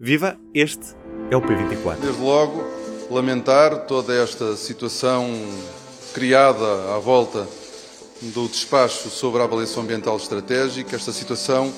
Viva, este é o P24. Desde logo, lamentar toda esta situação criada à volta do despacho sobre a avaliação ambiental estratégica, esta situação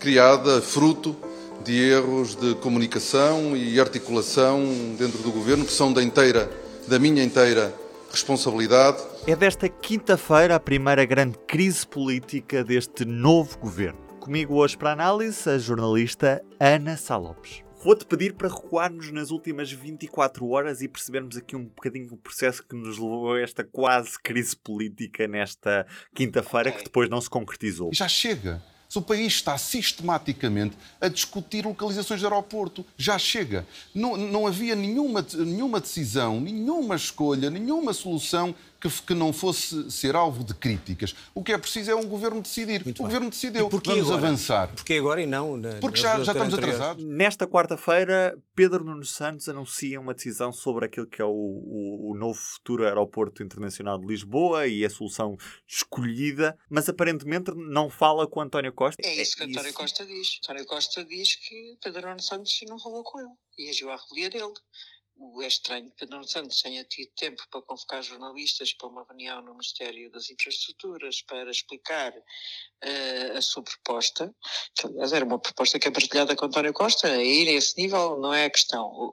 criada fruto de erros de comunicação e articulação dentro do governo que são da inteira, da minha inteira responsabilidade. É desta quinta-feira a primeira grande crise política deste novo governo. Comigo hoje para análise a jornalista Ana Salopes. Vou-te pedir para recuarmos nas últimas 24 horas e percebermos aqui um bocadinho o processo que nos levou a esta quase crise política nesta quinta-feira, okay. que depois não se concretizou. Já chega. Se o país está sistematicamente a discutir localizações de aeroporto, já chega. Não, não havia nenhuma, nenhuma decisão, nenhuma escolha, nenhuma solução que, que, não fosse ser alvo de críticas. O que é preciso é um governo decidir. Muito o bem. governo decidiu. Vamos agora? avançar. Porque agora e não? Na, Porque já, já estamos atrasados. Nesta quarta-feira, Pedro Nuno Santos anuncia uma decisão sobre aquilo que é o, o, o, novo futuro aeroporto internacional de Lisboa e a solução escolhida, mas aparentemente não fala com António Costa. É isso que é António isso. Costa diz. António Costa diz que Pedro Nuno Santos não falou com ele e agiu à revelia dele é estranho que Pedro Santos tenha tido tempo para convocar jornalistas para uma reunião no Ministério das Infraestruturas para explicar uh, a sua proposta, que aliás era uma proposta que é partilhada com António Costa, ir a esse nível não é a questão.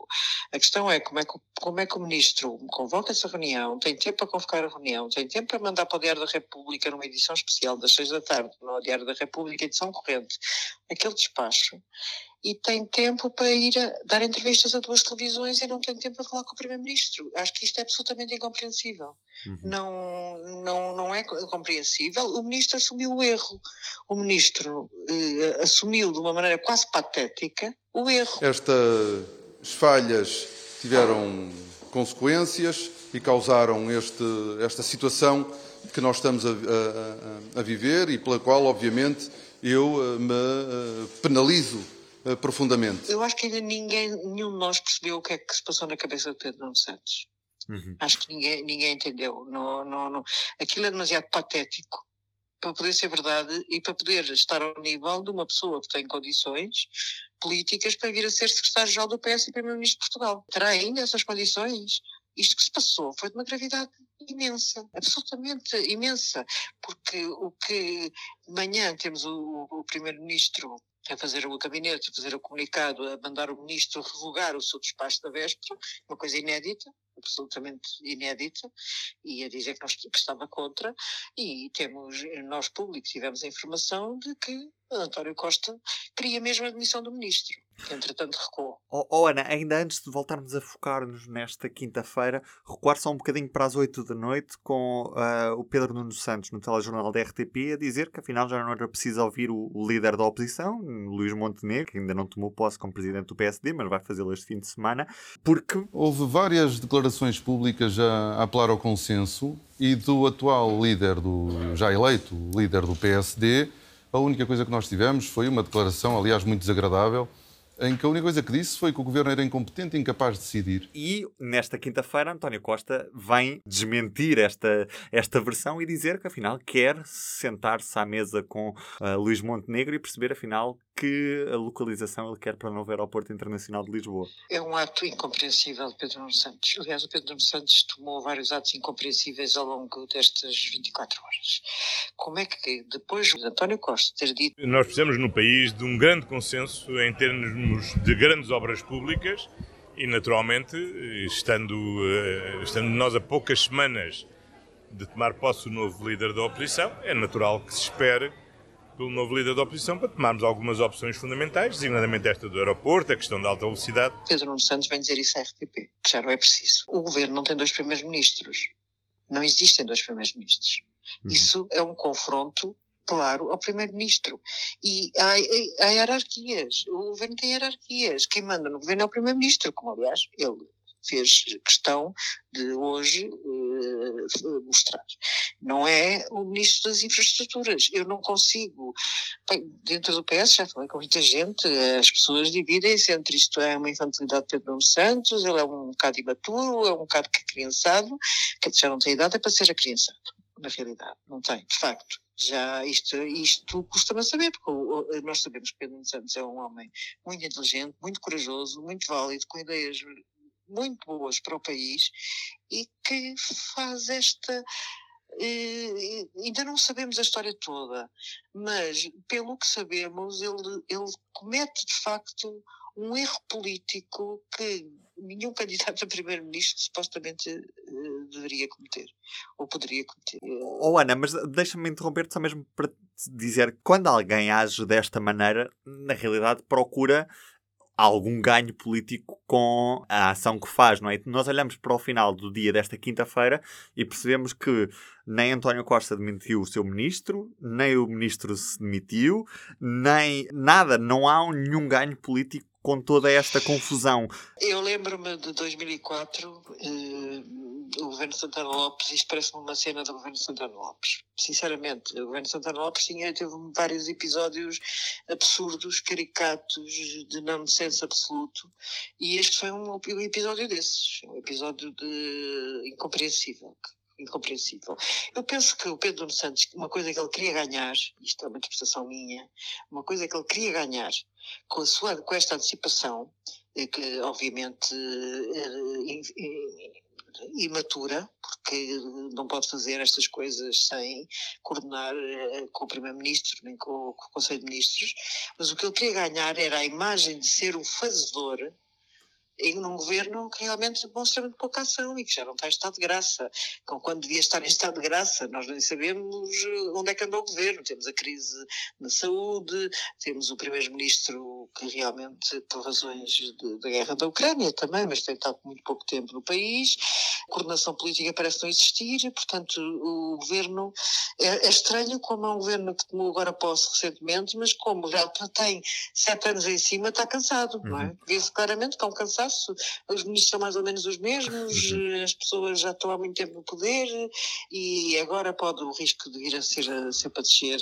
A questão é como é que, como é que o Ministro convoca essa reunião, tem tempo para convocar a reunião, tem tempo para mandar para o Diário da República numa edição especial das seis da tarde, no Diário da República, edição corrente, aquele despacho e tem tempo para ir dar entrevistas a duas televisões e não tem tempo para falar com o Primeiro-Ministro. Acho que isto é absolutamente incompreensível. Uhum. Não, não, não é compreensível. O Ministro assumiu o erro. O Ministro eh, assumiu de uma maneira quase patética o erro. Estas falhas tiveram consequências e causaram este, esta situação que nós estamos a, a, a viver e pela qual, obviamente, eu eh, me eh, penalizo uh, profundamente. Eu acho que ainda ninguém, nenhum de nós percebeu o que é que se passou na cabeça de Pedro Nuno Santos. Uhum. Acho que ninguém, ninguém entendeu. Não, não, não. Aquilo é demasiado patético para poder ser verdade e para poder estar ao nível de uma pessoa que tem condições políticas para vir a ser secretário-geral do PS e primeiro-ministro de Portugal. Terá ainda essas condições? Isto que se passou foi de uma gravidade imensa, absolutamente imensa, porque o que de manhã temos o, o primeiro-ministro a fazer o gabinete, a fazer o comunicado, a mandar o ministro revogar o seu despacho da véspera, uma coisa inédita, absolutamente inédita, e a dizer que, nós, que estava contra, e temos, nós públicos tivemos a informação de que António Costa queria mesmo a admissão do ministro, que entretanto recuou. Oh, oh Ana, ainda antes de voltarmos a focar-nos nesta quinta-feira, recuar só um bocadinho para as 8 da noite com uh, o Pedro Nuno Santos no telejornal da RTP a dizer que afinal já não era preciso ouvir o, o líder da oposição, Luís Montenegro, que ainda não tomou posse como presidente do PSD, mas vai fazê-lo este fim de semana, porque... Houve várias declarações públicas a apelar ao consenso e do atual líder, do já eleito líder do PSD, a única coisa que nós tivemos foi uma declaração, aliás, muito desagradável, em que a única coisa que disse foi que o governo era incompetente e incapaz de decidir. E nesta quinta-feira, António Costa vem desmentir esta, esta versão e dizer que afinal quer sentar-se à mesa com uh, Luís Montenegro e perceber afinal que a localização ele quer para o novo aeroporto internacional de Lisboa. É um ato incompreensível de Pedro Nuno Santos. Aliás, o Pedro Nuno Santos tomou vários atos incompreensíveis ao longo destas 24 horas. Como é que depois de António Costa ter dito... Nós precisamos no país de um grande consenso em termos de grandes obras públicas e, naturalmente, estando, eh, estando nós a poucas semanas de tomar posse o novo líder da oposição, é natural que se espere pelo novo líder da oposição para tomarmos algumas opções fundamentais, designadamente esta do aeroporto, a questão da alta velocidade. Pedro Nuno Santos vem dizer isso à RTP, que já não é preciso. O governo não tem dois primeiros ministros. Não existem dois primeiros ministros. Uhum. Isso é um confronto claro, ao Primeiro-Ministro. E há, há, hierarquias. O governo tem hierarquias. Quem manda no governo é o Primeiro-Ministro, como aliás ele fez questão de hoje uh, mostrar. Não é o Ministro das Infraestruturas. Eu não consigo. Bem, dentro do PS, já falei com muita gente, as pessoas dividem-se entre isto é uma infantilidade de Pedro Santos, ele é um bocado imaturo, é um bocado que criançado, que já não tem idade é para ser acriançado na realidade. Não tem, de facto. Já isto, isto custa-me saber, porque nós sabemos que Pedro Santos é um homem muito inteligente, muito corajoso, muito válido, com ideias muito boas para o país e que faz esta. Eh, ainda não sabemos a história toda, mas pelo que sabemos, ele, ele comete de facto um erro político que nenhum candidato a primeiro-ministro supostamente uh, deveria cometer, ou poderia cometer. Oh Ana, mas deixa-me interromper-te só mesmo para te dizer que quando alguém age desta maneira, na realidade procura algum ganho político com a ação que faz, não é? Nós olhamos para o final do dia desta quinta-feira e percebemos que nem António Costa demitiu o seu ministro, nem o ministro se demitiu, nem nada, não há nenhum ganho político com toda esta confusão. Eu lembro-me de 2004, eh, o governo Santana Lopes, isto parece-me uma cena do governo Santana Lopes. Sinceramente, o governo Santana Lopes tinha, teve vários episódios absurdos, caricatos, de não senso absoluto, e este foi um, um episódio desses, um episódio de incompreensível, incompreensível. Eu penso que o Pedro Santos, uma coisa que ele queria ganhar, isto é uma interpretação minha, uma coisa que ele queria ganhar com, a sua, com esta antecipação, que obviamente é, imatura, porque não pode fazer estas coisas sem coordenar com o Primeiro-Ministro nem com, com o Conselho de Ministros, mas o que ele queria ganhar era a imagem de ser um fazedor em um governo que realmente demonstra muito pouca ação e que já não está em estado de graça. Então, quando devia estar em estado de graça, nós nem sabemos eh, onde é que anda o governo. Temos a crise na saúde, temos o primeiro-ministro que realmente, por razões da guerra da Ucrânia também, mas tem estado muito pouco tempo no país, a coordenação política parece não existir, portanto, o governo é, é estranho como é um governo que tomou agora posse recentemente, mas como já tem sete anos em cima, está cansado, não é? Uhum. Vê-se claramente que é um cansado cansaço, os ministros são mais ou menos os mesmos, uhum. as pessoas já estão há muito tempo no poder e agora pode o risco de vir a ser, a ser para descer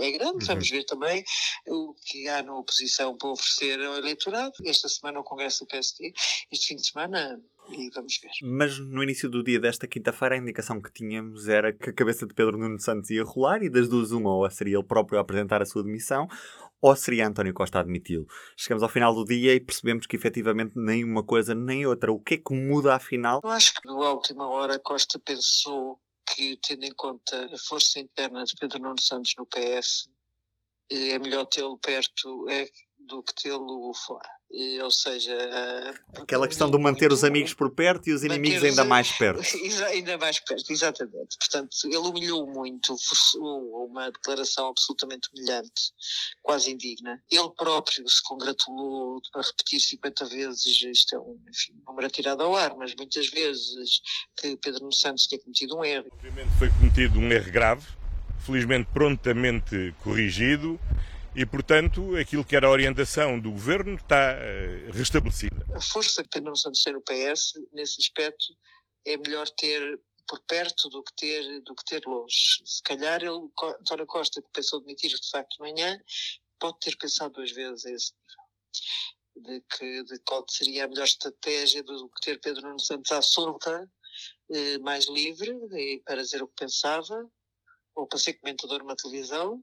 é grande. Uhum. Vamos ver também o que há na oposição para oferecer ao eleitorado. Esta semana o Congresso do PSD, este fim de semana e vamos ver. Mas no início do dia desta quinta-feira a indicação que tínhamos era que a cabeça de Pedro Nuno Santos ia rolar e das duas uma ou seria ele próprio a apresentar a sua demissão ou seria António Costa admiti-lo? Chegamos ao final do dia e percebemos que efetivamente nem uma coisa nem outra. O que é que muda afinal? Eu acho que na última hora Costa pensou que, tendo em conta a força interna de Pedro Nuno Santos no PS, eh, é melhor tê-lo perto é, do que tê-lo fora ou seja, aquela questão de manter os amigos por perto e os inimigos ainda mais perto. ainda mais perto, exatamente. Portanto, ele humilhou muito, forçou uma declaração absolutamente humilhante, quase indigna. Ele próprio se congratulou a repetir 50 vezes, isto é um enfim, número atirado ao ar, mas muitas vezes que Pedro Nuno Santos tinha cometido um erro. Obviamente foi cometido um erro grave, felizmente prontamente corrigido e, portanto, aquilo que era a orientação do governo está uh, restabelecida. A força que tem no Santos ter o PS, nesse aspecto, é melhor ter por perto do que ter, do que ter longe. Se calhar ele, António Costa, que pensou demitir de facto de manhã, pode ter pensado duas vezes a esse nível. De, que, de qual seria a melhor estratégia do que ter Pedro Nuno Santos à solta, eh, mais livre, para dizer o que pensava, ou para ser comentador numa televisão,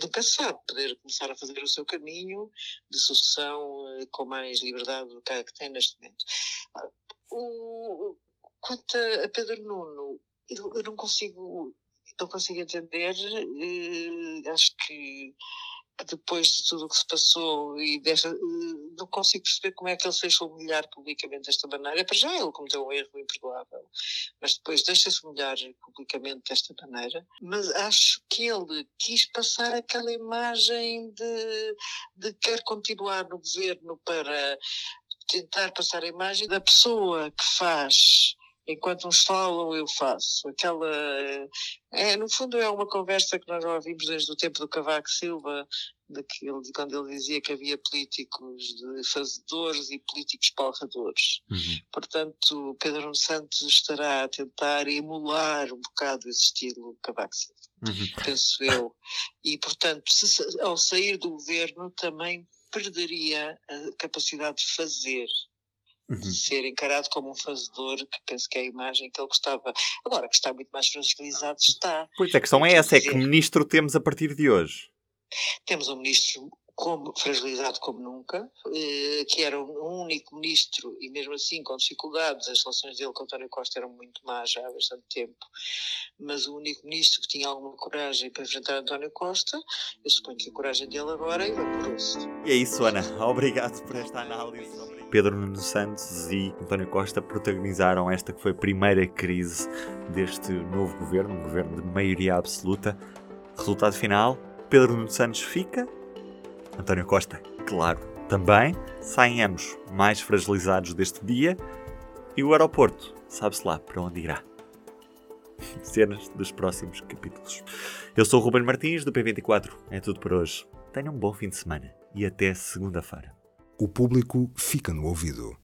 nunca se sabe, poder começar a fazer o seu caminho de sucessão eh, com mais liberdade do que, tem neste momento. O, quanto a Pedro Nuno, eu, eu não consigo não consigo entender, eh, acho que depois de tudo o que se passou e desta, eh, não consigo perceber como é que ele se deixou humilhar publicamente desta maneira. Para já ele cometeu um erro imperdoável, mas depois deixa-se humilhar publicamente desta maneira. Mas acho que ele quis passar aquela imagem de, de quer continuar no governo para tentar passar a imagem da pessoa que faz enquanto uns falam, eu faço. Aquela. É, no fundo, é uma conversa que nós já ouvimos desde o tempo do Cavaco Silva, de que ele, quando ele dizia que havia políticos de fazedores e políticos palradores. Uhum. Portanto, Pedro Santos estará a tentar emular um bocado esse estilo Cavaco Silva, uhum. penso eu. E, portanto, se, ao sair do governo, também perderia a capacidade de fazer uhum. ser encarado como um fazedor, que penso que é a imagem que ele gostava. Agora, que está muito mais fragilizado, está. Pois a questão é essa, é que ministro temos a partir de hoje? Temos um ministro como, fragilizado como nunca, eh, que era um único ministro e mesmo assim com dificuldades, as relações dele com António Costa eram muito más já há bastante tempo, mas o único ministro que tinha alguma coragem para enfrentar António Costa, eu suponho que a coragem dele agora evaporou-se. E é isso, Ana. Obrigado por esta análise. Pedro Nuno Santos e António Costa protagonizaram esta que foi a primeira crise deste novo governo, um governo de maioria absoluta. Resultado final, Pedro Nuno Santos fica António Costa, claro, também saem ambos mais fragilizados deste dia e o aeroporto, sabe-se lá para onde irá. Cenas dos próximos capítulos. Eu sou o Ruben Martins, do P24. É tudo por hoje. Tenham um bom fim de semana e até segunda-feira. O público fica no ouvido.